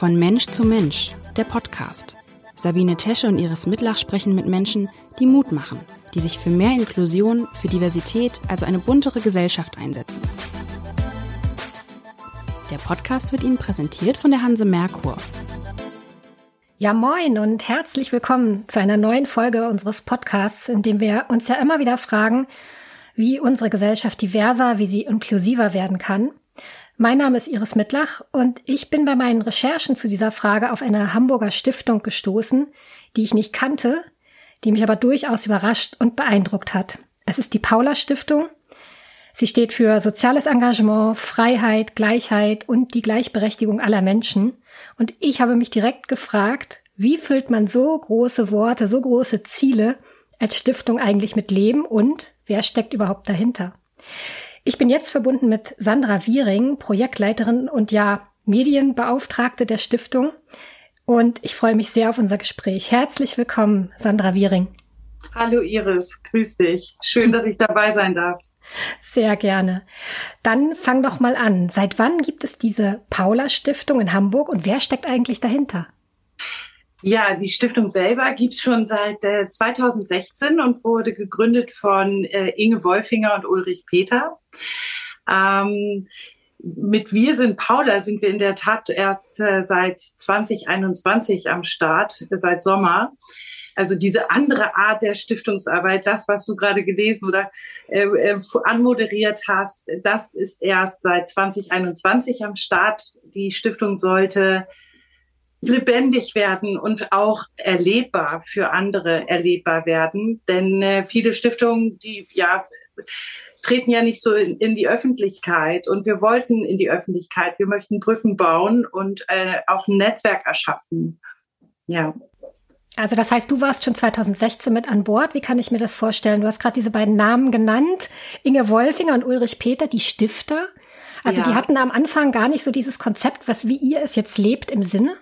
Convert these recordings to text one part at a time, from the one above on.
Von Mensch zu Mensch, der Podcast. Sabine Tesche und Iris Mitlach sprechen mit Menschen, die Mut machen, die sich für mehr Inklusion, für Diversität, also eine buntere Gesellschaft einsetzen. Der Podcast wird Ihnen präsentiert von der Hanse Merkur. Ja, moin und herzlich willkommen zu einer neuen Folge unseres Podcasts, in dem wir uns ja immer wieder fragen, wie unsere Gesellschaft diverser, wie sie inklusiver werden kann. Mein Name ist Iris Mittlach und ich bin bei meinen Recherchen zu dieser Frage auf eine Hamburger Stiftung gestoßen, die ich nicht kannte, die mich aber durchaus überrascht und beeindruckt hat. Es ist die Paula Stiftung. Sie steht für soziales Engagement, Freiheit, Gleichheit und die Gleichberechtigung aller Menschen. Und ich habe mich direkt gefragt, wie füllt man so große Worte, so große Ziele als Stiftung eigentlich mit Leben und wer steckt überhaupt dahinter? Ich bin jetzt verbunden mit Sandra Wiering, Projektleiterin und ja Medienbeauftragte der Stiftung. Und ich freue mich sehr auf unser Gespräch. Herzlich willkommen, Sandra Wiering. Hallo Iris, grüß dich. Schön, dass ich dabei sein darf. Sehr gerne. Dann fang doch mal an. Seit wann gibt es diese Paula Stiftung in Hamburg und wer steckt eigentlich dahinter? Ja, die Stiftung selber gibt's schon seit äh, 2016 und wurde gegründet von äh, Inge Wolfinger und Ulrich Peter. Ähm, mit Wir sind Paula sind wir in der Tat erst äh, seit 2021 am Start, seit Sommer. Also diese andere Art der Stiftungsarbeit, das, was du gerade gelesen oder äh, äh, anmoderiert hast, das ist erst seit 2021 am Start. Die Stiftung sollte lebendig werden und auch erlebbar für andere erlebbar werden. Denn äh, viele Stiftungen, die ja treten ja nicht so in, in, die Öffentlichkeit und wir wollten in die Öffentlichkeit. Wir möchten Brücken bauen und äh, auch ein Netzwerk erschaffen. Ja. Also das heißt, du warst schon 2016 mit an Bord. Wie kann ich mir das vorstellen? Du hast gerade diese beiden Namen genannt, Inge Wolfinger und Ulrich Peter, die Stifter. Also ja. die hatten am Anfang gar nicht so dieses Konzept, was wie ihr es jetzt lebt im Sinne?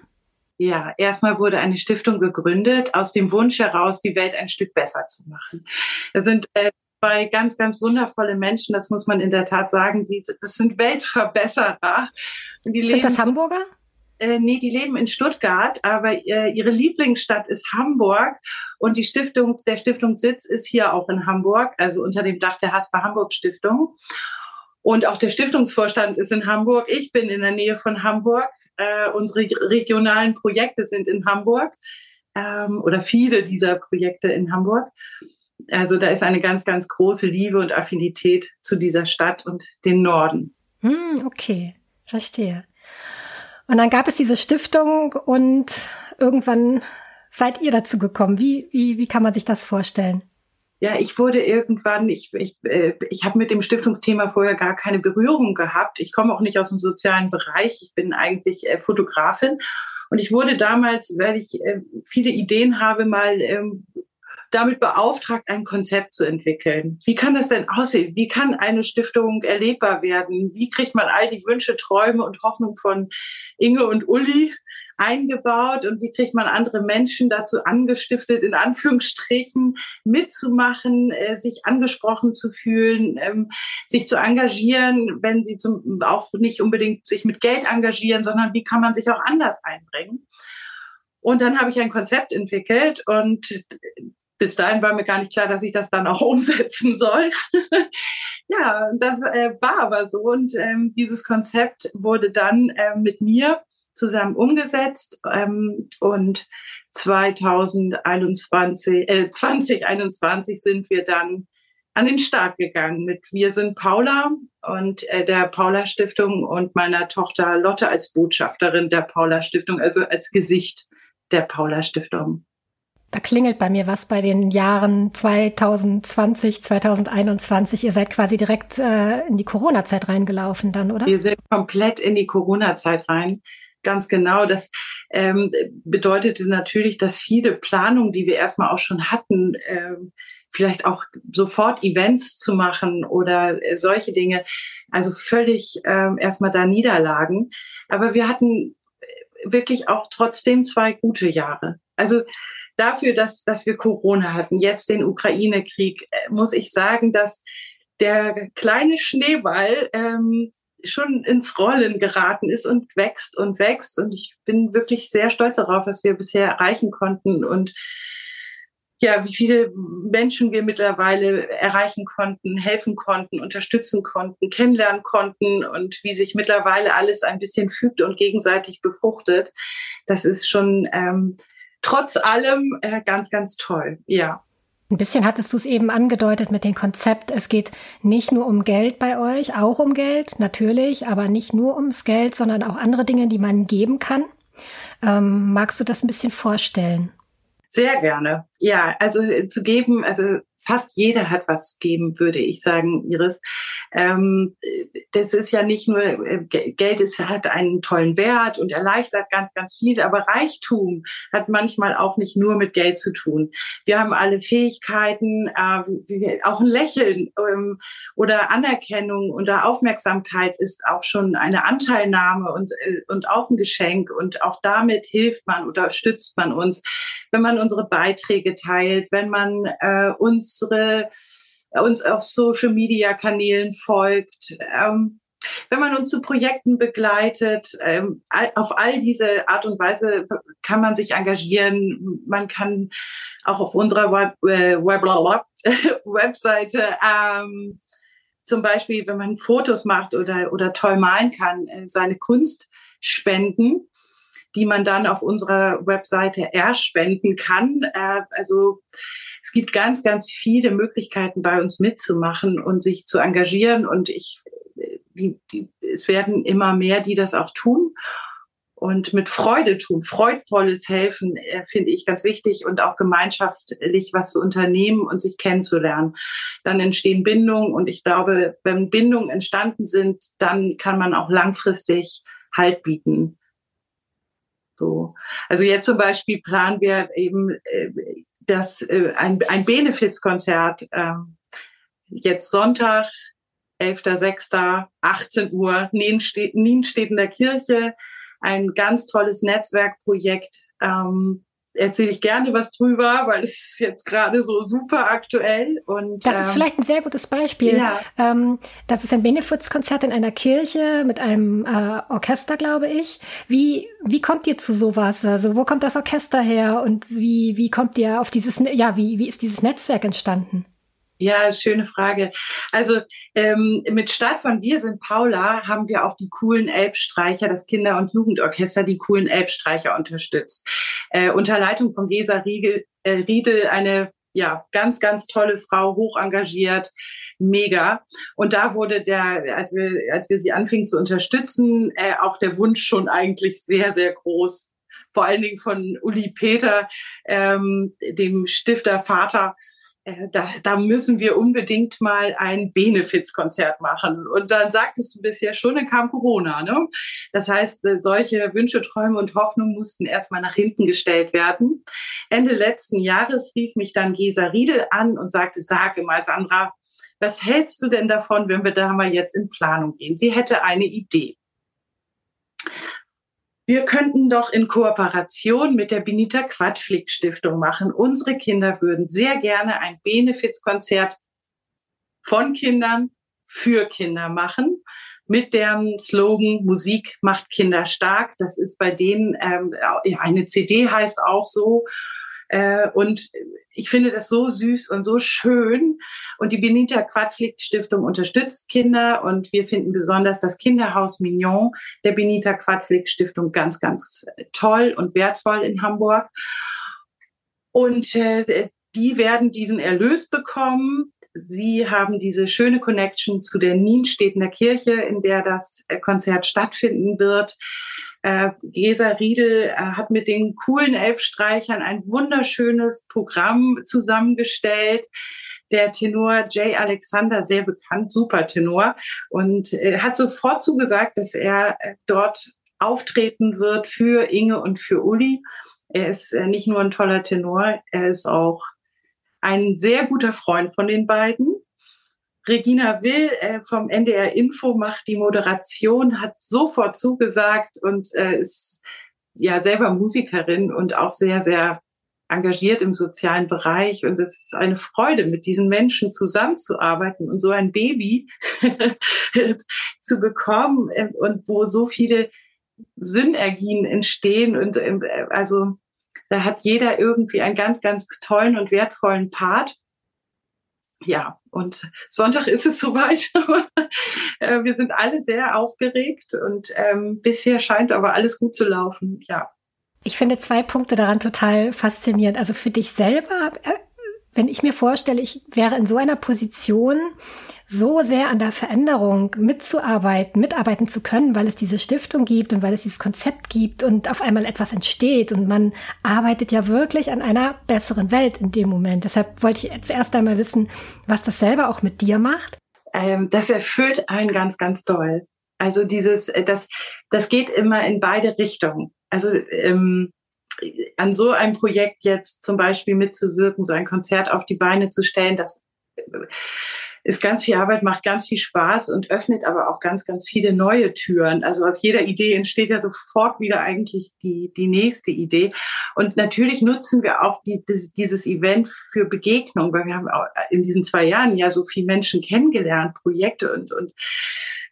Ja, erstmal wurde eine Stiftung gegründet, aus dem Wunsch heraus, die Welt ein Stück besser zu machen. Das sind äh, zwei ganz, ganz wundervolle Menschen, das muss man in der Tat sagen. Die, das sind Weltverbesserer. Und die sind das Hamburger? Äh, nee, die leben in Stuttgart, aber äh, ihre Lieblingsstadt ist Hamburg und die Stiftung, der Stiftungssitz ist hier auch in Hamburg, also unter dem Dach der Hasper Hamburg Stiftung. Und auch der Stiftungsvorstand ist in Hamburg. Ich bin in der Nähe von Hamburg. Äh, unsere regionalen Projekte sind in Hamburg ähm, oder viele dieser Projekte in Hamburg. Also da ist eine ganz, ganz große Liebe und Affinität zu dieser Stadt und den Norden. Hm, okay, verstehe. Und dann gab es diese Stiftung und irgendwann seid ihr dazu gekommen. Wie, wie, wie kann man sich das vorstellen? Ja, ich wurde irgendwann, ich, ich, äh, ich habe mit dem Stiftungsthema vorher gar keine Berührung gehabt. Ich komme auch nicht aus dem sozialen Bereich. Ich bin eigentlich äh, Fotografin. Und ich wurde damals, weil ich äh, viele Ideen habe, mal ähm, damit beauftragt, ein Konzept zu entwickeln. Wie kann das denn aussehen? Wie kann eine Stiftung erlebbar werden? Wie kriegt man all die Wünsche, Träume und Hoffnung von Inge und Uli eingebaut und wie kriegt man andere Menschen dazu angestiftet, in Anführungsstrichen mitzumachen, äh, sich angesprochen zu fühlen, ähm, sich zu engagieren, wenn sie zum, auch nicht unbedingt sich mit Geld engagieren, sondern wie kann man sich auch anders einbringen. Und dann habe ich ein Konzept entwickelt und bis dahin war mir gar nicht klar, dass ich das dann auch umsetzen soll. ja, das äh, war aber so. Und ähm, dieses Konzept wurde dann äh, mit mir zusammen umgesetzt ähm, und 2021, äh, 2021 sind wir dann an den Start gegangen mit Wir sind Paula und äh, der Paula Stiftung und meiner Tochter Lotte als Botschafterin der Paula Stiftung, also als Gesicht der Paula Stiftung. Da klingelt bei mir was bei den Jahren 2020, 2021. Ihr seid quasi direkt äh, in die Corona-Zeit reingelaufen dann, oder? Wir sind komplett in die Corona-Zeit rein. Ganz genau. Das ähm, bedeutete natürlich, dass viele Planungen, die wir erstmal auch schon hatten, ähm, vielleicht auch sofort Events zu machen oder äh, solche Dinge, also völlig ähm, erstmal da niederlagen. Aber wir hatten äh, wirklich auch trotzdem zwei gute Jahre. Also dafür, dass, dass wir Corona hatten, jetzt den Ukraine-Krieg, äh, muss ich sagen, dass der kleine Schneeball ähm, schon ins Rollen geraten ist und wächst und wächst. Und ich bin wirklich sehr stolz darauf, was wir bisher erreichen konnten und ja, wie viele Menschen wir mittlerweile erreichen konnten, helfen konnten, unterstützen konnten, kennenlernen konnten und wie sich mittlerweile alles ein bisschen fügt und gegenseitig befruchtet. Das ist schon ähm, trotz allem äh, ganz, ganz toll. Ja. Ein bisschen hattest du es eben angedeutet mit dem Konzept, es geht nicht nur um Geld bei euch, auch um Geld, natürlich, aber nicht nur ums Geld, sondern auch andere Dinge, die man geben kann. Ähm, magst du das ein bisschen vorstellen? Sehr gerne. Ja, also äh, zu geben, also fast jeder hat was zu geben, würde ich sagen, Iris. Ähm, das ist ja nicht nur, äh, Geld ist, hat einen tollen Wert und erleichtert ganz, ganz viel, aber Reichtum hat manchmal auch nicht nur mit Geld zu tun. Wir haben alle Fähigkeiten, äh, auch ein Lächeln ähm, oder Anerkennung oder Aufmerksamkeit ist auch schon eine Anteilnahme und, äh, und auch ein Geschenk und auch damit hilft man oder stützt man uns, wenn man unsere Beiträge teilt, wenn man äh, unsere uns auf Social Media Kanälen folgt, ähm, wenn man uns zu Projekten begleitet, ähm, auf all diese Art und Weise kann man sich engagieren. Man kann auch auf unserer Web, äh, Web Webseite ähm, zum Beispiel, wenn man Fotos macht oder, oder toll malen kann, äh, seine Kunst spenden, die man dann auf unserer Webseite erspenden kann. Äh, also es gibt ganz, ganz viele Möglichkeiten bei uns mitzumachen und sich zu engagieren. Und ich, die, die, es werden immer mehr, die das auch tun und mit Freude tun. Freudvolles Helfen äh, finde ich ganz wichtig und auch gemeinschaftlich was zu unternehmen und sich kennenzulernen. Dann entstehen Bindungen und ich glaube, wenn Bindungen entstanden sind, dann kann man auch langfristig Halt bieten. So. Also jetzt zum Beispiel planen wir eben äh, das, äh, ein, ein Benefizkonzert äh, jetzt Sonntag, 11.06., 18 Uhr, der Kirche, ein ganz tolles Netzwerkprojekt. Ähm, erzähle ich gerne was drüber, weil es ist jetzt gerade so super aktuell. Und, das ist ähm, vielleicht ein sehr gutes Beispiel. Ja. Ähm, das ist ein Benefizkonzert in einer Kirche mit einem äh, Orchester, glaube ich. Wie, wie kommt ihr zu sowas? Also wo kommt das Orchester her und wie, wie kommt ihr auf dieses, ja, wie, wie ist dieses Netzwerk entstanden? Ja, schöne Frage. Also ähm, mit Start von Wir sind Paula haben wir auch die coolen Elbstreicher, das Kinder- und Jugendorchester, die coolen Elbstreicher unterstützt. Äh, unter Leitung von Gesa Riegel, äh, Riedel, eine ja ganz, ganz tolle Frau, hoch engagiert, mega. Und da wurde der, als wir, als wir sie anfingen zu unterstützen, äh, auch der Wunsch schon eigentlich sehr, sehr groß. Vor allen Dingen von Uli Peter, ähm, dem Stiftervater, äh, da, da müssen wir unbedingt mal ein Benefizkonzert machen. Und dann sagtest du bisher schon, dann kam Corona. Ne? Das heißt, äh, solche Wünsche, Träume und Hoffnungen mussten erstmal nach hinten gestellt werden. Ende letzten Jahres rief mich dann Gesa Riedel an und sagte, sage mal, Sandra, was hältst du denn davon, wenn wir da mal jetzt in Planung gehen? Sie hätte eine Idee wir könnten doch in Kooperation mit der Benita Quadflick Stiftung machen. Unsere Kinder würden sehr gerne ein Benefizkonzert von Kindern für Kinder machen mit dem Slogan Musik macht Kinder stark. Das ist bei denen ähm, eine CD heißt auch so. Äh, und ich finde das so süß und so schön. Und die Benita Quadflick Stiftung unterstützt Kinder und wir finden besonders das Kinderhaus Mignon der Benita Quadflick Stiftung ganz, ganz toll und wertvoll in Hamburg. Und äh, die werden diesen Erlös bekommen. Sie haben diese schöne Connection zu der Nienstedter Kirche, in der das äh, Konzert stattfinden wird. Äh, Gesa Riedel äh, hat mit den coolen Elbstreichern ein wunderschönes Programm zusammengestellt. Der Tenor Jay Alexander, sehr bekannt, super Tenor, und äh, hat sofort zugesagt, dass er äh, dort auftreten wird für Inge und für Uli. Er ist äh, nicht nur ein toller Tenor, er ist auch ein sehr guter Freund von den beiden. Regina Will äh, vom NDR Info macht die Moderation, hat sofort zugesagt und äh, ist ja selber Musikerin und auch sehr, sehr engagiert im sozialen Bereich und es ist eine Freude, mit diesen Menschen zusammenzuarbeiten und so ein Baby zu bekommen ähm, und wo so viele Synergien entstehen und ähm, also da hat jeder irgendwie einen ganz, ganz tollen und wertvollen Part. Ja, und Sonntag ist es soweit. Äh, wir sind alle sehr aufgeregt und ähm, bisher scheint aber alles gut zu laufen. Ja. Ich finde zwei Punkte daran total faszinierend. Also für dich selber, äh, wenn ich mir vorstelle, ich wäre in so einer Position, so sehr an der Veränderung mitzuarbeiten, mitarbeiten zu können, weil es diese Stiftung gibt und weil es dieses Konzept gibt und auf einmal etwas entsteht und man arbeitet ja wirklich an einer besseren Welt in dem Moment. Deshalb wollte ich jetzt erst einmal wissen, was das selber auch mit dir macht. Ähm, das erfüllt einen ganz, ganz doll. Also dieses, äh, das, das geht immer in beide Richtungen. Also ähm, an so einem Projekt jetzt zum Beispiel mitzuwirken, so ein Konzert auf die Beine zu stellen, das ist ganz viel Arbeit, macht ganz viel Spaß und öffnet aber auch ganz, ganz viele neue Türen. Also aus jeder Idee entsteht ja sofort wieder eigentlich die, die nächste Idee. Und natürlich nutzen wir auch die, das, dieses Event für Begegnung, weil wir haben auch in diesen zwei Jahren ja so viele Menschen kennengelernt, Projekte und, und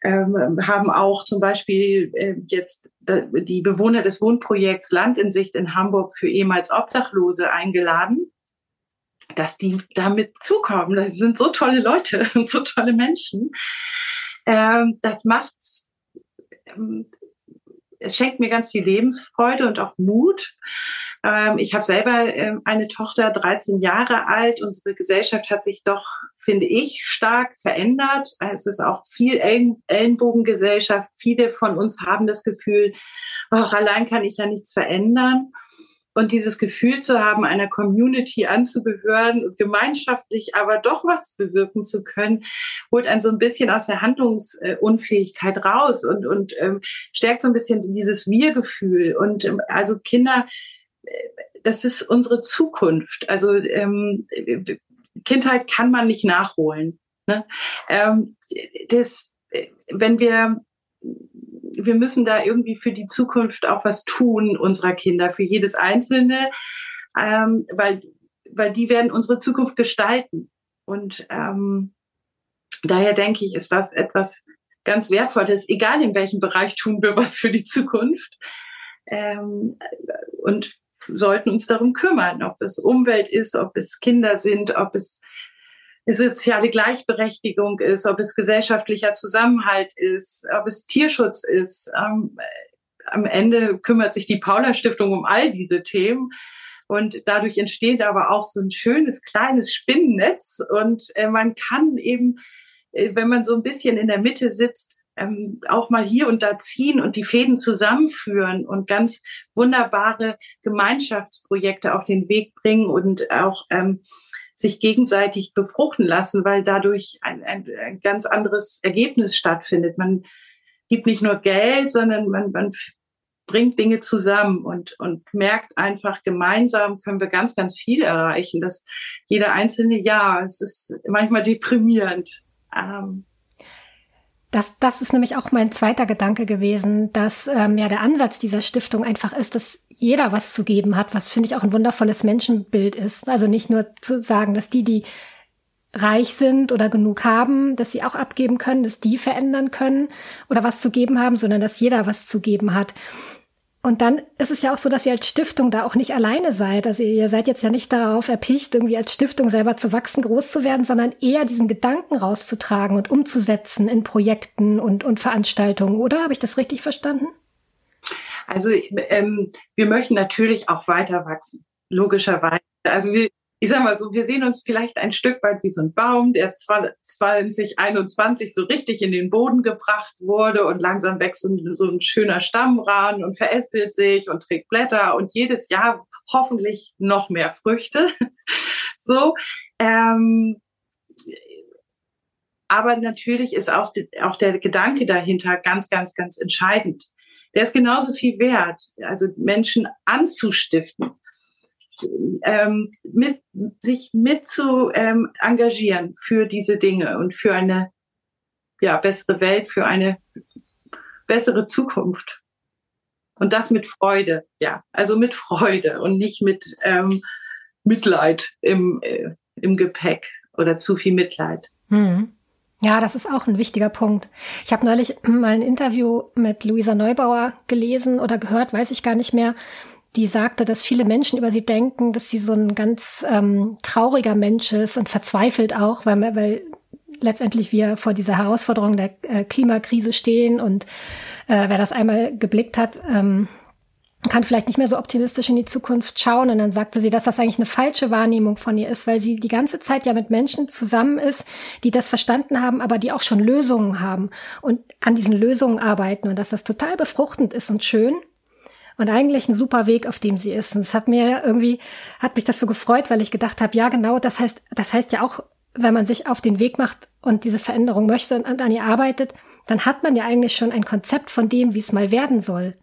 ähm, haben auch zum Beispiel äh, jetzt die Bewohner des Wohnprojekts Land in Sicht in Hamburg für ehemals Obdachlose eingeladen dass die damit zukommen. Das sind so tolle Leute und so tolle Menschen. Ähm, das macht, ähm, es schenkt mir ganz viel Lebensfreude und auch Mut. Ähm, ich habe selber eine Tochter, 13 Jahre alt. Unsere Gesellschaft hat sich doch, finde ich, stark verändert. Es ist auch viel Ellen Ellenbogengesellschaft. Viele von uns haben das Gefühl, ach, allein kann ich ja nichts verändern. Und dieses Gefühl zu haben, einer Community anzugehören und gemeinschaftlich aber doch was bewirken zu können, holt einen so ein bisschen aus der Handlungsunfähigkeit raus und, und ähm, stärkt so ein bisschen dieses Wir-Gefühl. Und ähm, also Kinder, äh, das ist unsere Zukunft. Also ähm, Kindheit kann man nicht nachholen. Ne? Ähm, das, äh, wenn wir wir müssen da irgendwie für die Zukunft auch was tun unserer Kinder, für jedes Einzelne, ähm, weil, weil die werden unsere Zukunft gestalten. Und ähm, daher denke ich, ist das etwas ganz Wertvolles, egal in welchem Bereich tun wir was für die Zukunft. Ähm, und sollten uns darum kümmern, ob es Umwelt ist, ob es Kinder sind, ob es soziale Gleichberechtigung ist, ob es gesellschaftlicher Zusammenhalt ist, ob es Tierschutz ist. Ähm, am Ende kümmert sich die Paula Stiftung um all diese Themen. Und dadurch entsteht aber auch so ein schönes kleines Spinnennetz. Und äh, man kann eben, äh, wenn man so ein bisschen in der Mitte sitzt, ähm, auch mal hier und da ziehen und die Fäden zusammenführen und ganz wunderbare Gemeinschaftsprojekte auf den Weg bringen und auch ähm, sich gegenseitig befruchten lassen, weil dadurch ein, ein, ein ganz anderes Ergebnis stattfindet. Man gibt nicht nur Geld, sondern man, man bringt Dinge zusammen und, und merkt einfach, gemeinsam können wir ganz, ganz viel erreichen. Das jeder einzelne Jahr, es ist manchmal deprimierend. Ähm, das, das ist nämlich auch mein zweiter Gedanke gewesen, dass ähm, ja der Ansatz dieser Stiftung einfach ist, dass jeder was zu geben hat, was finde ich auch ein wundervolles Menschenbild ist. Also nicht nur zu sagen, dass die, die reich sind oder genug haben, dass sie auch abgeben können, dass die verändern können oder was zu geben haben, sondern dass jeder was zu geben hat. Und dann ist es ja auch so, dass ihr als Stiftung da auch nicht alleine seid. Also ihr seid jetzt ja nicht darauf erpicht, irgendwie als Stiftung selber zu wachsen, groß zu werden, sondern eher diesen Gedanken rauszutragen und umzusetzen in Projekten und, und Veranstaltungen. Oder habe ich das richtig verstanden? Also ähm, wir möchten natürlich auch weiter wachsen, logischerweise. Also wir, ich sag mal so, wir sehen uns vielleicht ein Stück weit wie so ein Baum, der 2021 so richtig in den Boden gebracht wurde und langsam wächst so ein, so ein schöner Stamm ran und verästelt sich und trägt Blätter und jedes Jahr hoffentlich noch mehr Früchte. so. Ähm, aber natürlich ist auch, auch der Gedanke dahinter ganz, ganz, ganz entscheidend. Der ist genauso viel wert, also Menschen anzustiften ähm, mit, sich mit zu ähm, engagieren für diese Dinge und für eine ja, bessere Welt, für eine bessere Zukunft. Und das mit Freude, ja, also mit Freude und nicht mit, ähm, Mitleid im, äh, im Gepäck oder zu viel Mitleid. Hm. Ja, das ist auch ein wichtiger Punkt. Ich habe neulich mal ein Interview mit Luisa Neubauer gelesen oder gehört, weiß ich gar nicht mehr. Die sagte, dass viele Menschen über sie denken, dass sie so ein ganz ähm, trauriger Mensch ist und verzweifelt auch, weil, weil letztendlich wir vor dieser Herausforderung der äh, Klimakrise stehen und äh, wer das einmal geblickt hat, ähm, kann vielleicht nicht mehr so optimistisch in die Zukunft schauen. Und dann sagte sie, dass das eigentlich eine falsche Wahrnehmung von ihr ist, weil sie die ganze Zeit ja mit Menschen zusammen ist, die das verstanden haben, aber die auch schon Lösungen haben und an diesen Lösungen arbeiten und dass das total befruchtend ist und schön. Und eigentlich ein super Weg, auf dem sie ist. Und es hat mir irgendwie, hat mich das so gefreut, weil ich gedacht habe, ja genau, das heißt, das heißt ja auch, wenn man sich auf den Weg macht und diese Veränderung möchte und an ihr arbeitet, dann hat man ja eigentlich schon ein Konzept von dem, wie es mal werden soll.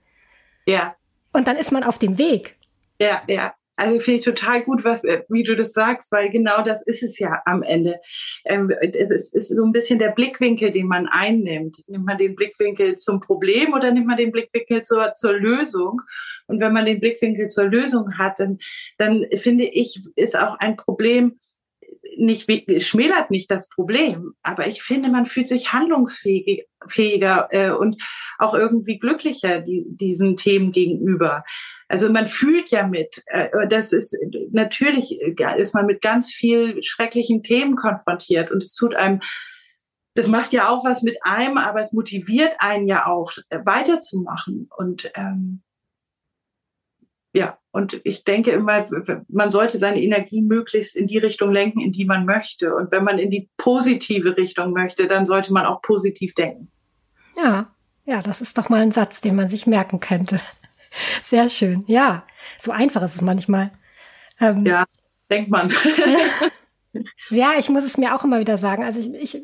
Ja, und dann ist man auf dem Weg. Ja, ja. Also finde ich total gut, was, äh, wie du das sagst, weil genau das ist es ja am Ende. Ähm, es ist, ist so ein bisschen der Blickwinkel, den man einnimmt. Nimmt man den Blickwinkel zum Problem oder nimmt man den Blickwinkel zur, zur Lösung? Und wenn man den Blickwinkel zur Lösung hat, dann, dann finde ich, ist auch ein Problem, nicht, schmälert nicht das Problem, aber ich finde, man fühlt sich handlungsfähiger äh, und auch irgendwie glücklicher die, diesen Themen gegenüber. Also man fühlt ja mit. Äh, das ist natürlich ist man mit ganz viel schrecklichen Themen konfrontiert und es tut einem das macht ja auch was mit einem, aber es motiviert einen ja auch äh, weiterzumachen und ähm, ja, und ich denke immer, man sollte seine Energie möglichst in die Richtung lenken, in die man möchte. Und wenn man in die positive Richtung möchte, dann sollte man auch positiv denken. Ja, ja, das ist doch mal ein Satz, den man sich merken könnte. Sehr schön. Ja, so einfach ist es manchmal. Ähm, ja, denkt man. ja, ich muss es mir auch immer wieder sagen. Also ich, ich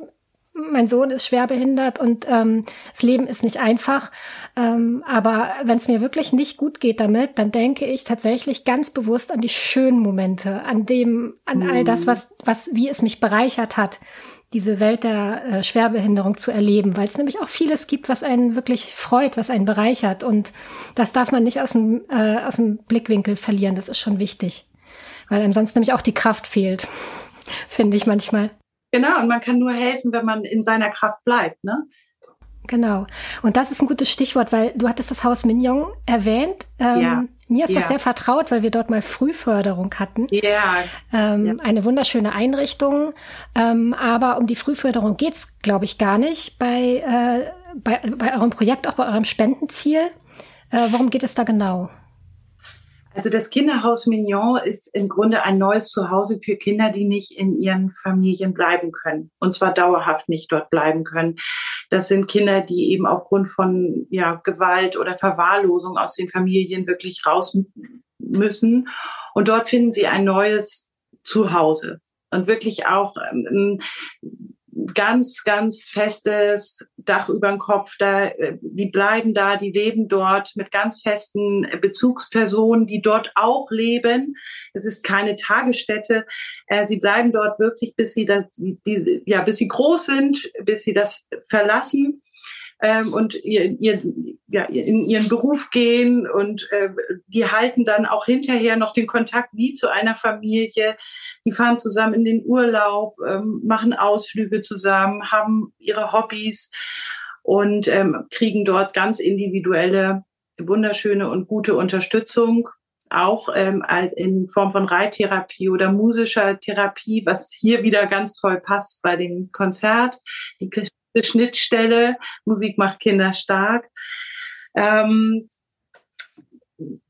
mein Sohn ist schwer behindert und ähm, das Leben ist nicht einfach. Ähm, aber wenn es mir wirklich nicht gut geht damit, dann denke ich tatsächlich ganz bewusst an die schönen Momente, an dem, an all das, mhm. was, was, wie es mich bereichert hat, diese Welt der äh, Schwerbehinderung zu erleben, weil es nämlich auch vieles gibt, was einen wirklich freut, was einen bereichert. Und das darf man nicht aus dem, äh, aus dem Blickwinkel verlieren. Das ist schon wichtig. Weil einem sonst nämlich auch die Kraft fehlt, finde ich manchmal. Genau, und man kann nur helfen, wenn man in seiner Kraft bleibt, ne? Genau. Und das ist ein gutes Stichwort, weil du hattest das Haus Mignon erwähnt. Ähm, ja. Mir ist ja. das sehr vertraut, weil wir dort mal Frühförderung hatten. Ja. Ähm, ja. Eine wunderschöne Einrichtung. Ähm, aber um die Frühförderung geht's, glaube ich, gar nicht bei, äh, bei, bei eurem Projekt, auch bei eurem Spendenziel. Äh, worum geht es da genau? Also das Kinderhaus Mignon ist im Grunde ein neues Zuhause für Kinder, die nicht in ihren Familien bleiben können. Und zwar dauerhaft nicht dort bleiben können. Das sind Kinder, die eben aufgrund von ja, Gewalt oder Verwahrlosung aus den Familien wirklich raus müssen. Und dort finden sie ein neues Zuhause. Und wirklich auch ähm, ganz, ganz festes Dach über dem Kopf. Da, äh, die bleiben da, die leben dort mit ganz festen Bezugspersonen, die dort auch leben. Es ist keine Tagesstätte. Äh, sie bleiben dort wirklich, bis sie das, die, ja, bis sie groß sind, bis sie das verlassen ähm, und ihr, ihr, ja, in ihren Beruf gehen und äh, die halten dann auch hinterher noch den Kontakt wie zu einer Familie. Die fahren zusammen in den Urlaub, ähm, machen Ausflüge zusammen, haben ihre Hobbys und ähm, kriegen dort ganz individuelle, wunderschöne und gute Unterstützung auch ähm, in Form von Reittherapie oder musischer Therapie, was hier wieder ganz toll passt bei dem Konzert. Die Schnittstelle. Musik macht Kinder stark. Ähm,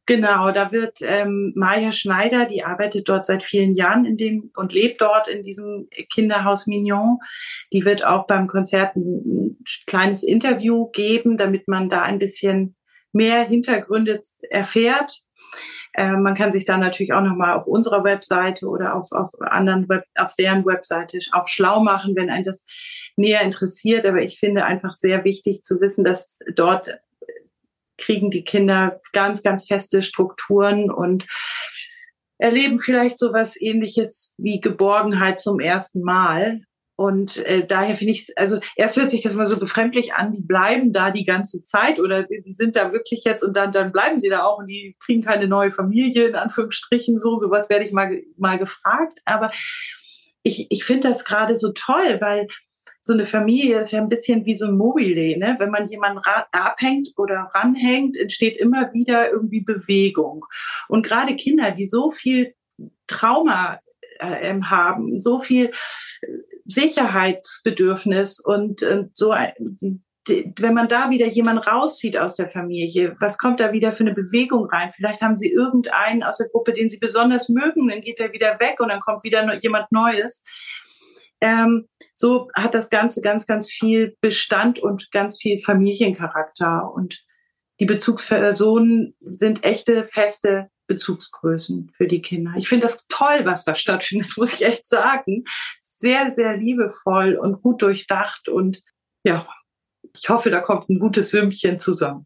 Genau, da wird ähm, Maja Schneider, die arbeitet dort seit vielen Jahren in dem und lebt dort in diesem Kinderhaus Mignon. Die wird auch beim Konzert ein kleines Interview geben, damit man da ein bisschen mehr Hintergründe erfährt. Äh, man kann sich da natürlich auch nochmal auf unserer Webseite oder auf, auf anderen Web, auf deren Webseite auch schlau machen, wenn ein das näher interessiert. Aber ich finde einfach sehr wichtig zu wissen, dass dort kriegen die Kinder ganz, ganz feste Strukturen und erleben vielleicht so was ähnliches wie Geborgenheit zum ersten Mal. Und äh, daher finde ich also erst hört sich das mal so befremdlich an, die bleiben da die ganze Zeit oder die sind da wirklich jetzt und dann, dann bleiben sie da auch und die kriegen keine neue Familie, in Anführungsstrichen, so, sowas werde ich mal, mal gefragt. Aber ich, ich finde das gerade so toll, weil so eine Familie ist ja ein bisschen wie so ein Mobile, ne? Wenn man jemanden abhängt oder ranhängt, entsteht immer wieder irgendwie Bewegung. Und gerade Kinder, die so viel Trauma äh, haben, so viel Sicherheitsbedürfnis und, und so wenn man da wieder jemanden rauszieht aus der Familie, was kommt da wieder für eine Bewegung rein? Vielleicht haben sie irgendeinen aus der Gruppe, den sie besonders mögen, dann geht er wieder weg und dann kommt wieder jemand Neues. Ähm, so hat das Ganze ganz, ganz viel Bestand und ganz viel Familiencharakter. Und die Bezugspersonen sind echte, feste Bezugsgrößen für die Kinder. Ich finde das toll, was da stattfindet, das muss ich echt sagen. Sehr, sehr liebevoll und gut durchdacht und ja, ich hoffe, da kommt ein gutes Sümmchen zusammen.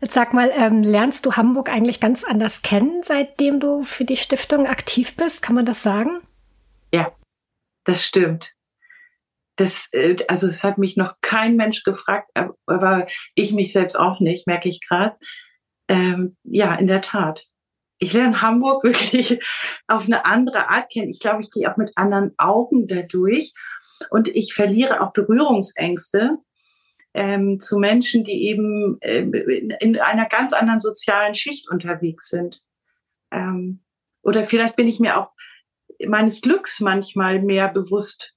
Jetzt sag mal, ähm, lernst du Hamburg eigentlich ganz anders kennen, seitdem du für die Stiftung aktiv bist? Kann man das sagen? Ja, das stimmt. Das, äh, also es hat mich noch kein Mensch gefragt, aber ich mich selbst auch nicht, merke ich gerade. Ähm, ja, in der Tat ich lerne Hamburg wirklich auf eine andere Art kennen. Ich glaube, ich gehe auch mit anderen Augen dadurch und ich verliere auch Berührungsängste ähm, zu Menschen, die eben ähm, in, in, einer ganz anderen sozialen Schicht unterwegs sind. Ähm, oder vielleicht bin ich mir auch meines Glücks manchmal mehr bewusst,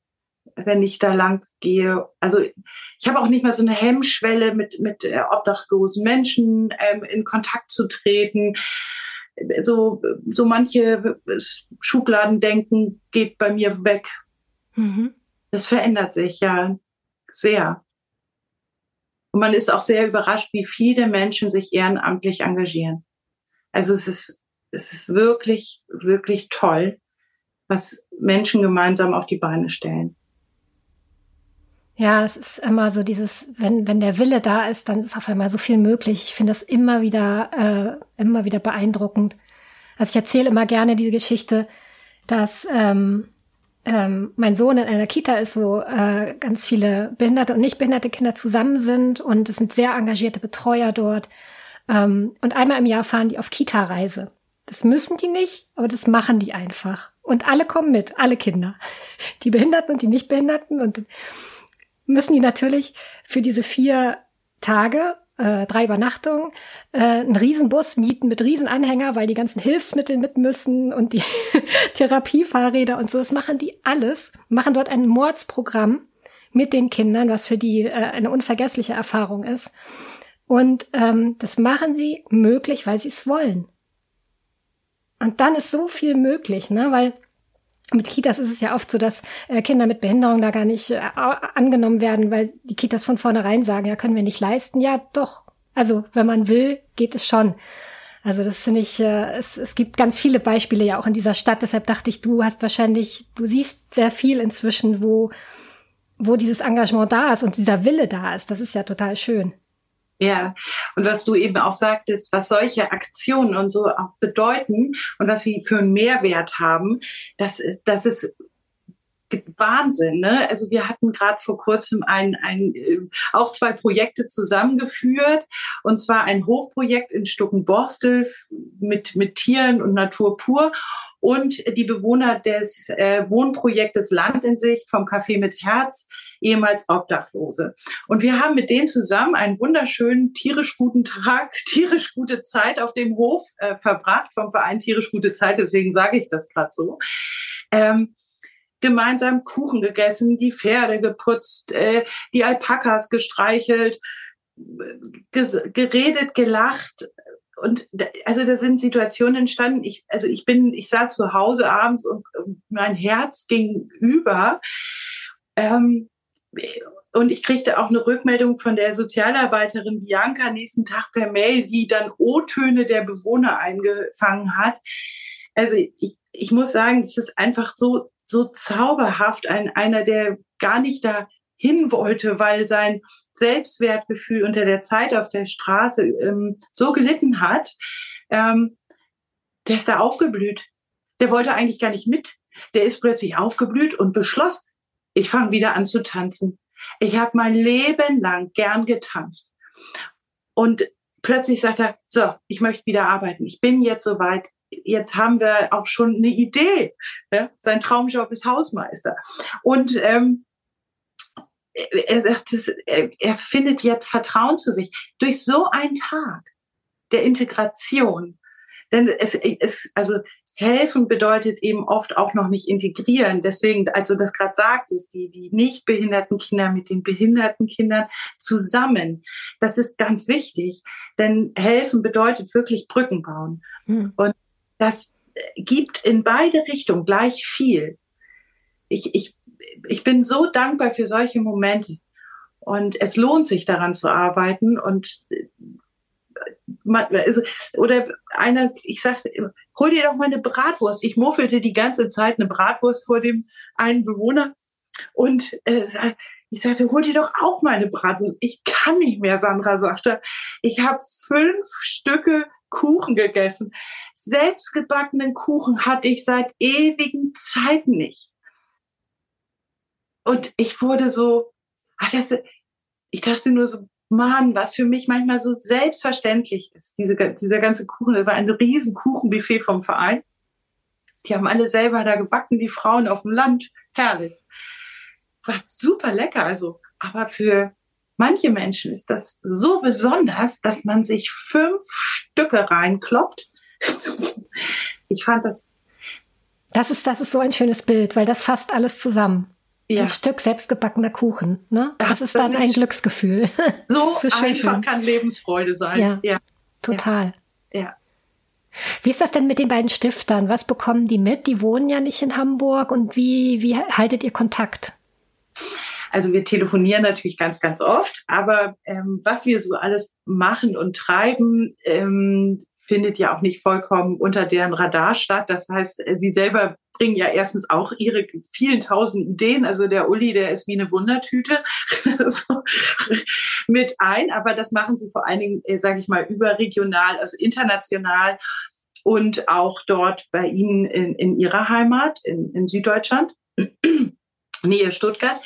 wenn ich da lang gehe. Also ich habe auch nicht mal so eine Hemmschwelle, mit, mit äh, obdachlosen Menschen ähm, in Kontakt zu treten so, so manche Schubladendenken geht bei mir weg. Mhm. Das verändert sich ja sehr. Und man ist auch sehr überrascht, wie viele Menschen sich ehrenamtlich engagieren. Also es ist, es ist wirklich, wirklich toll, was Menschen gemeinsam auf die Beine stellen. Ja, es ist immer so dieses, wenn, wenn der Wille da ist, dann ist auf einmal so viel möglich. Ich finde das immer wieder, äh, immer wieder beeindruckend. Also ich erzähle immer gerne die Geschichte, dass ähm, ähm, mein Sohn in einer Kita ist, wo äh, ganz viele behinderte und nicht behinderte Kinder zusammen sind und es sind sehr engagierte Betreuer dort. Ähm, und einmal im Jahr fahren die auf Kita-Reise. Das müssen die nicht, aber das machen die einfach. Und alle kommen mit, alle Kinder. Die Behinderten und die Nichtbehinderten. Und müssen die natürlich für diese vier Tage, äh, drei Übernachtungen, äh, einen Riesenbus mieten mit Riesenanhänger, weil die ganzen Hilfsmittel mit müssen und die Therapiefahrräder und so. Das machen die alles, machen dort ein Mordsprogramm mit den Kindern, was für die äh, eine unvergessliche Erfahrung ist. Und ähm, das machen sie möglich, weil sie es wollen. Und dann ist so viel möglich, ne? Weil mit Kitas ist es ja oft so, dass äh, Kinder mit Behinderung da gar nicht äh, angenommen werden, weil die Kitas von vornherein sagen, ja, können wir nicht leisten. Ja, doch. Also, wenn man will, geht es schon. Also, das finde ich, äh, es, es gibt ganz viele Beispiele ja auch in dieser Stadt. Deshalb dachte ich, du hast wahrscheinlich, du siehst sehr viel inzwischen, wo, wo dieses Engagement da ist und dieser Wille da ist. Das ist ja total schön. Ja, und was du eben auch sagtest, was solche Aktionen und so auch bedeuten und was sie für einen Mehrwert haben, das ist, das ist Wahnsinn, ne? Also wir hatten gerade vor kurzem ein, ein äh, auch zwei Projekte zusammengeführt. Und zwar ein Hochprojekt in Stuckenborstel mit mit Tieren und Natur pur. Und die Bewohner des äh, Wohnprojektes Land in Sicht vom Café mit Herz ehemals Obdachlose. Und wir haben mit denen zusammen einen wunderschönen tierisch guten Tag, tierisch gute Zeit auf dem Hof äh, verbracht vom Verein Tierisch gute Zeit. Deswegen sage ich das gerade so. Ähm, gemeinsam Kuchen gegessen, die Pferde geputzt, äh, die Alpakas gestreichelt, geredet, gelacht. Und also da sind Situationen entstanden. Ich, also ich bin, ich saß zu Hause abends und, und mein Herz ging über. Ähm, und ich kriegte auch eine Rückmeldung von der Sozialarbeiterin Bianca nächsten Tag per Mail, die dann O-Töne der Bewohner eingefangen hat. Also ich, ich muss sagen, es ist einfach so so zauberhaft, ein, einer, der gar nicht dahin wollte, weil sein Selbstwertgefühl unter der Zeit auf der Straße ähm, so gelitten hat, ähm, der ist da aufgeblüht. Der wollte eigentlich gar nicht mit. Der ist plötzlich aufgeblüht und beschloss, ich fange wieder an zu tanzen. Ich habe mein Leben lang gern getanzt. Und plötzlich sagt er, so, ich möchte wieder arbeiten. Ich bin jetzt soweit. Jetzt haben wir auch schon eine Idee. Ja? Sein Traumjob ist Hausmeister. Und ähm, er sagt, er, er findet jetzt Vertrauen zu sich durch so einen Tag der Integration. Denn es, es also helfen bedeutet eben oft auch noch nicht integrieren. Deswegen, also das gerade sagt, ist die, die nicht behinderten Kinder mit den behinderten Kindern zusammen. Das ist ganz wichtig, denn helfen bedeutet wirklich Brücken bauen. Mhm. Und das gibt in beide Richtungen gleich viel. Ich, ich, ich bin so dankbar für solche Momente. Und es lohnt sich daran zu arbeiten und also, oder einer, ich sagte, hol dir doch mal eine Bratwurst. Ich muffelte die ganze Zeit eine Bratwurst vor dem einen Bewohner und äh, ich sagte, hol dir doch auch mal eine Bratwurst. Ich kann nicht mehr, Sandra sagte. Ich habe fünf Stücke Kuchen gegessen. Selbstgebackenen Kuchen hatte ich seit ewigen Zeiten nicht. Und ich wurde so, ach, das, ich dachte nur so, Mann, was für mich manchmal so selbstverständlich ist, diese, dieser ganze Kuchen, das war ein riesen Kuchenbuffet vom Verein. Die haben alle selber da gebacken, die Frauen auf dem Land. Herrlich. War super lecker, also. Aber für manche Menschen ist das so besonders, dass man sich fünf Stücke reinkloppt. ich fand das. Das ist, das ist so ein schönes Bild, weil das fasst alles zusammen ja. ein Stück selbstgebackener Kuchen. Ne? Das, das ist dann ein Glücksgefühl. So, so einfach kann Lebensfreude sein. Ja, ja. total. Ja. Wie ist das denn mit den beiden Stiftern? Was bekommen die mit? Die wohnen ja nicht in Hamburg und wie, wie haltet ihr Kontakt? Also wir telefonieren natürlich ganz, ganz oft, aber ähm, was wir so alles machen und treiben, ähm, findet ja auch nicht vollkommen unter deren Radar statt. Das heißt, sie selber bringen ja erstens auch ihre vielen tausend Ideen. Also der Uli, der ist wie eine Wundertüte mit ein. Aber das machen sie vor allen Dingen, äh, sage ich mal, überregional, also international und auch dort bei Ihnen in, in Ihrer Heimat, in, in Süddeutschland, Nähe Stuttgart.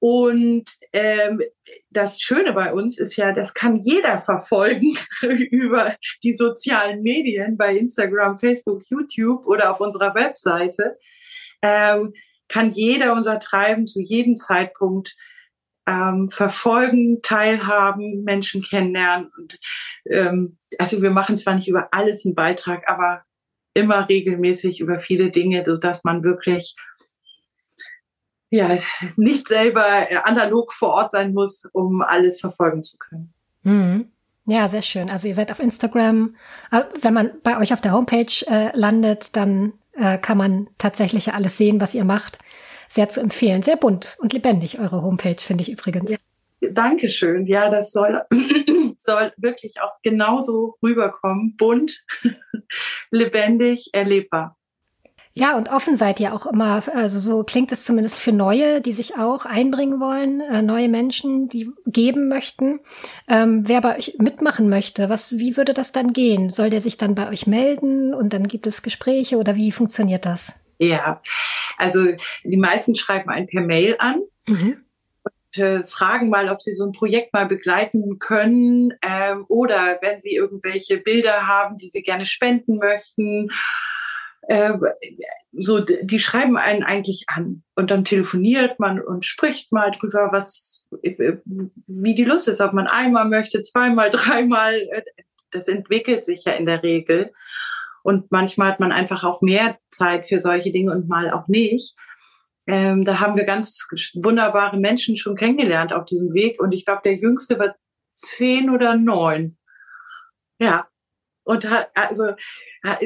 Und ähm, das Schöne bei uns ist ja, das kann jeder verfolgen über die sozialen Medien bei Instagram, Facebook, YouTube oder auf unserer Webseite. Ähm, kann jeder unser Treiben zu jedem Zeitpunkt ähm, verfolgen, teilhaben, Menschen kennenlernen. Und, ähm, also wir machen zwar nicht über alles einen Beitrag, aber immer regelmäßig über viele Dinge, sodass man wirklich ja, nicht selber äh, analog vor Ort sein muss, um alles verfolgen zu können. Mhm. Ja, sehr schön. Also ihr seid auf Instagram. Äh, wenn man bei euch auf der Homepage äh, landet, dann äh, kann man tatsächlich alles sehen, was ihr macht. Sehr zu empfehlen. Sehr bunt und lebendig, eure Homepage, finde ich übrigens. Ja, Dankeschön. Ja, das soll, soll wirklich auch genauso rüberkommen. Bunt, lebendig, erlebbar. Ja, und offen seid ihr auch immer, also so klingt es zumindest für Neue, die sich auch einbringen wollen, äh, neue Menschen, die geben möchten. Ähm, wer bei euch mitmachen möchte, was, wie würde das dann gehen? Soll der sich dann bei euch melden und dann gibt es Gespräche oder wie funktioniert das? Ja, also die meisten schreiben einen per Mail an. Mhm. Und, äh, fragen mal, ob sie so ein Projekt mal begleiten können ähm, oder wenn sie irgendwelche Bilder haben, die sie gerne spenden möchten äh, so, die schreiben einen eigentlich an und dann telefoniert man und spricht mal drüber, was, äh, wie die Lust ist, ob man einmal möchte, zweimal, dreimal. Äh, das entwickelt sich ja in der Regel. Und manchmal hat man einfach auch mehr Zeit für solche Dinge und mal auch nicht. Ähm, da haben wir ganz wunderbare Menschen schon kennengelernt auf diesem Weg. Und ich glaube, der jüngste war zehn oder neun. Ja. Und hat, also,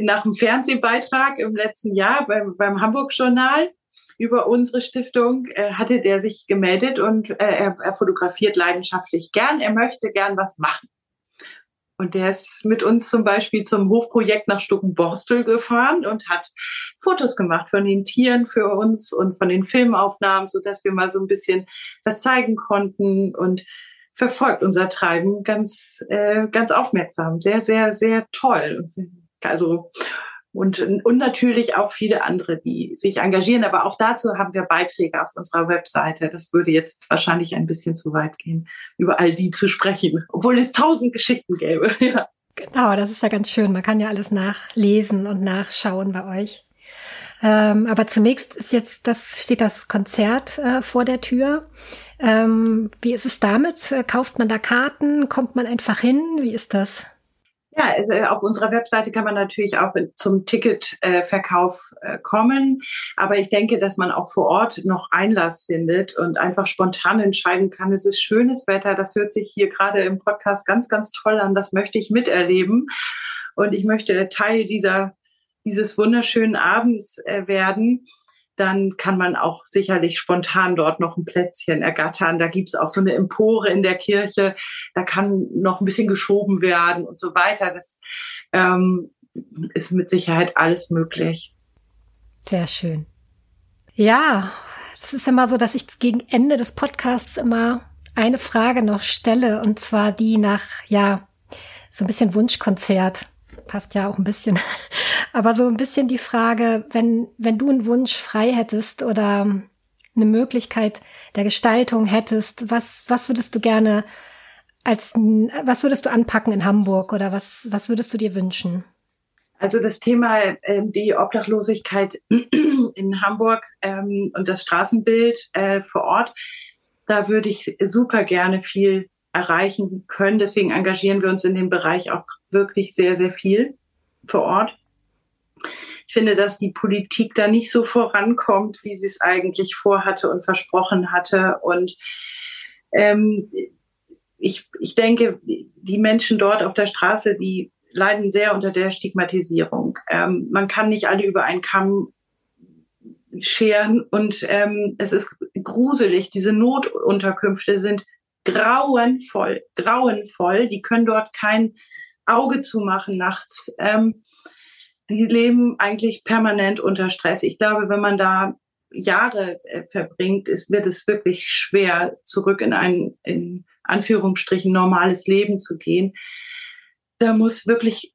nach einem Fernsehbeitrag im letzten Jahr beim, beim Hamburg-Journal über unsere Stiftung äh, hatte der sich gemeldet und äh, er, er fotografiert leidenschaftlich gern. Er möchte gern was machen. Und der ist mit uns zum Beispiel zum Hofprojekt nach Stuckenborstel gefahren und hat Fotos gemacht von den Tieren für uns und von den Filmaufnahmen, so dass wir mal so ein bisschen was zeigen konnten und verfolgt unser Treiben ganz, äh, ganz aufmerksam. Sehr, sehr, sehr toll. Also und, und natürlich auch viele andere, die sich engagieren. Aber auch dazu haben wir Beiträge auf unserer Webseite. Das würde jetzt wahrscheinlich ein bisschen zu weit gehen, über all die zu sprechen, obwohl es tausend Geschichten gäbe. Ja. Genau, das ist ja ganz schön. Man kann ja alles nachlesen und nachschauen bei euch. Ähm, aber zunächst ist jetzt das, steht das Konzert äh, vor der Tür. Ähm, wie ist es damit? Kauft man da Karten? Kommt man einfach hin? Wie ist das? Ja, also äh, auf unserer Webseite kann man natürlich auch zum Ticketverkauf äh, kommen. Aber ich denke, dass man auch vor Ort noch Einlass findet und einfach spontan entscheiden kann, es ist schönes Wetter. Das hört sich hier gerade im Podcast ganz, ganz toll an. Das möchte ich miterleben. Und ich möchte Teil dieser, dieses wunderschönen Abends äh, werden dann kann man auch sicherlich spontan dort noch ein Plätzchen ergattern. Da gibt's auch so eine Empore in der Kirche, da kann noch ein bisschen geschoben werden und so weiter. Das ähm, ist mit Sicherheit alles möglich. Sehr schön. Ja, es ist immer so, dass ich gegen Ende des Podcasts immer eine Frage noch stelle, und zwar die nach, ja, so ein bisschen Wunschkonzert passt ja auch ein bisschen. Aber so ein bisschen die Frage, wenn, wenn du einen Wunsch frei hättest oder eine Möglichkeit der Gestaltung hättest, was, was würdest du gerne als, was würdest du anpacken in Hamburg oder was, was würdest du dir wünschen? Also das Thema äh, die Obdachlosigkeit in Hamburg ähm, und das Straßenbild äh, vor Ort, da würde ich super gerne viel erreichen können. Deswegen engagieren wir uns in dem Bereich auch wirklich sehr, sehr viel vor Ort. Ich finde, dass die Politik da nicht so vorankommt, wie sie es eigentlich vorhatte und versprochen hatte. Und ähm, ich, ich denke, die Menschen dort auf der Straße, die leiden sehr unter der Stigmatisierung. Ähm, man kann nicht alle über einen Kamm scheren und ähm, es ist gruselig. Diese Notunterkünfte sind grauenvoll, grauenvoll. Die können dort kein Auge zumachen nachts. Ähm, die leben eigentlich permanent unter Stress. Ich glaube, wenn man da Jahre äh, verbringt, ist, wird es wirklich schwer, zurück in ein, in Anführungsstrichen, normales Leben zu gehen. Da muss wirklich,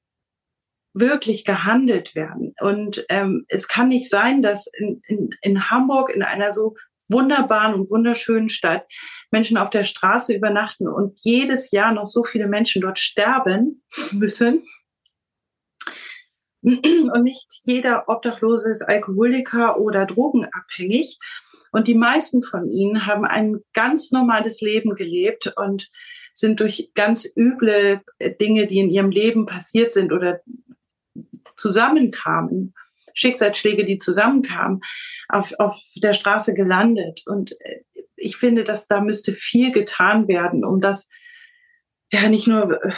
wirklich gehandelt werden. Und ähm, es kann nicht sein, dass in, in, in Hamburg, in einer so wunderbaren und wunderschönen Stadt Menschen auf der Straße übernachten und jedes Jahr noch so viele Menschen dort sterben müssen. Und nicht jeder Obdachlose ist Alkoholiker oder drogenabhängig. Und die meisten von ihnen haben ein ganz normales Leben gelebt und sind durch ganz üble Dinge, die in ihrem Leben passiert sind oder zusammenkamen, Schicksalsschläge, die zusammenkamen, auf, auf der Straße gelandet. Und äh, ich finde, dass da müsste viel getan werden, um das ja nicht nur, äh,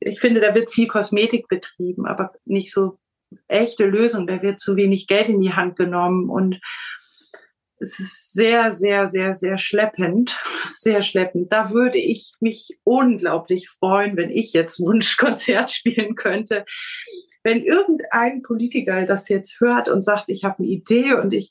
ich finde, da wird viel Kosmetik betrieben, aber nicht so echte Lösung. Da wird zu wenig Geld in die Hand genommen und es ist sehr, sehr, sehr, sehr schleppend, sehr schleppend. Da würde ich mich unglaublich freuen, wenn ich jetzt Wunschkonzert spielen könnte. Wenn irgendein Politiker das jetzt hört und sagt, ich habe eine Idee und ich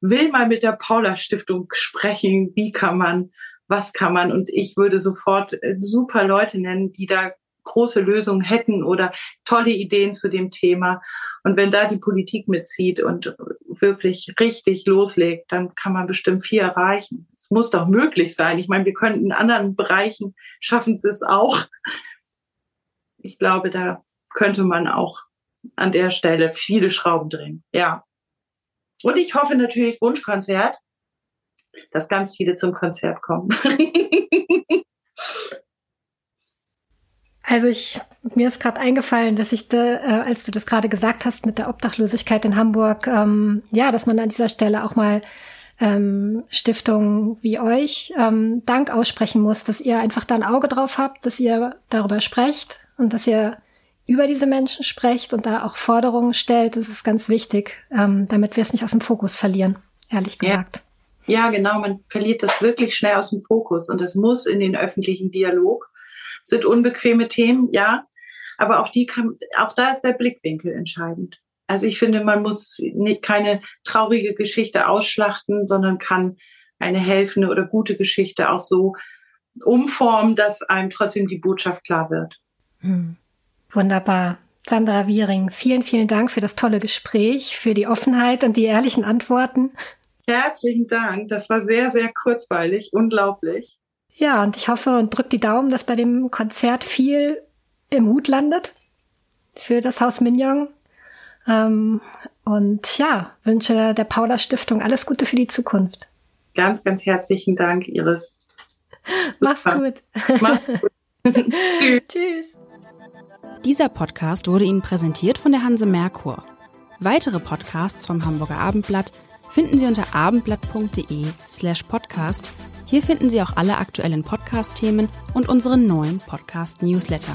will mal mit der Paula Stiftung sprechen, wie kann man, was kann man und ich würde sofort äh, super Leute nennen, die da große Lösungen hätten oder tolle Ideen zu dem Thema. Und wenn da die Politik mitzieht und wirklich richtig loslegt, dann kann man bestimmt viel erreichen. Es muss doch möglich sein. Ich meine, wir können in anderen Bereichen schaffen es auch. Ich glaube, da könnte man auch an der Stelle viele Schrauben drehen. Ja. Und ich hoffe natürlich Wunschkonzert, dass ganz viele zum Konzert kommen. Also ich, mir ist gerade eingefallen, dass ich, da, äh, als du das gerade gesagt hast mit der Obdachlosigkeit in Hamburg, ähm, ja, dass man an dieser Stelle auch mal ähm, Stiftungen wie euch ähm, Dank aussprechen muss, dass ihr einfach da ein Auge drauf habt, dass ihr darüber sprecht und dass ihr über diese Menschen sprecht und da auch Forderungen stellt, das ist ganz wichtig, ähm, damit wir es nicht aus dem Fokus verlieren, ehrlich gesagt. Ja. ja, genau, man verliert das wirklich schnell aus dem Fokus und es muss in den öffentlichen Dialog. Es sind unbequeme Themen, ja, aber auch die kann, auch da ist der Blickwinkel entscheidend. Also ich finde, man muss nicht, keine traurige Geschichte ausschlachten, sondern kann eine helfende oder gute Geschichte auch so umformen, dass einem trotzdem die Botschaft klar wird. Hm. Wunderbar. Sandra Wiering, vielen, vielen Dank für das tolle Gespräch, für die Offenheit und die ehrlichen Antworten. Herzlichen Dank. Das war sehr, sehr kurzweilig. Unglaublich. Ja, und ich hoffe und drücke die Daumen, dass bei dem Konzert viel im Hut landet für das Haus Mignon. Ähm, und ja, wünsche der Paula Stiftung alles Gute für die Zukunft. Ganz, ganz herzlichen Dank, Iris. Mach's gut. Mach's gut. Tschüss. Tschüss. Dieser Podcast wurde Ihnen präsentiert von der Hanse Merkur. Weitere Podcasts vom Hamburger Abendblatt finden Sie unter abendblatt.de slash podcast. Hier finden Sie auch alle aktuellen Podcast-Themen und unseren neuen Podcast-Newsletter.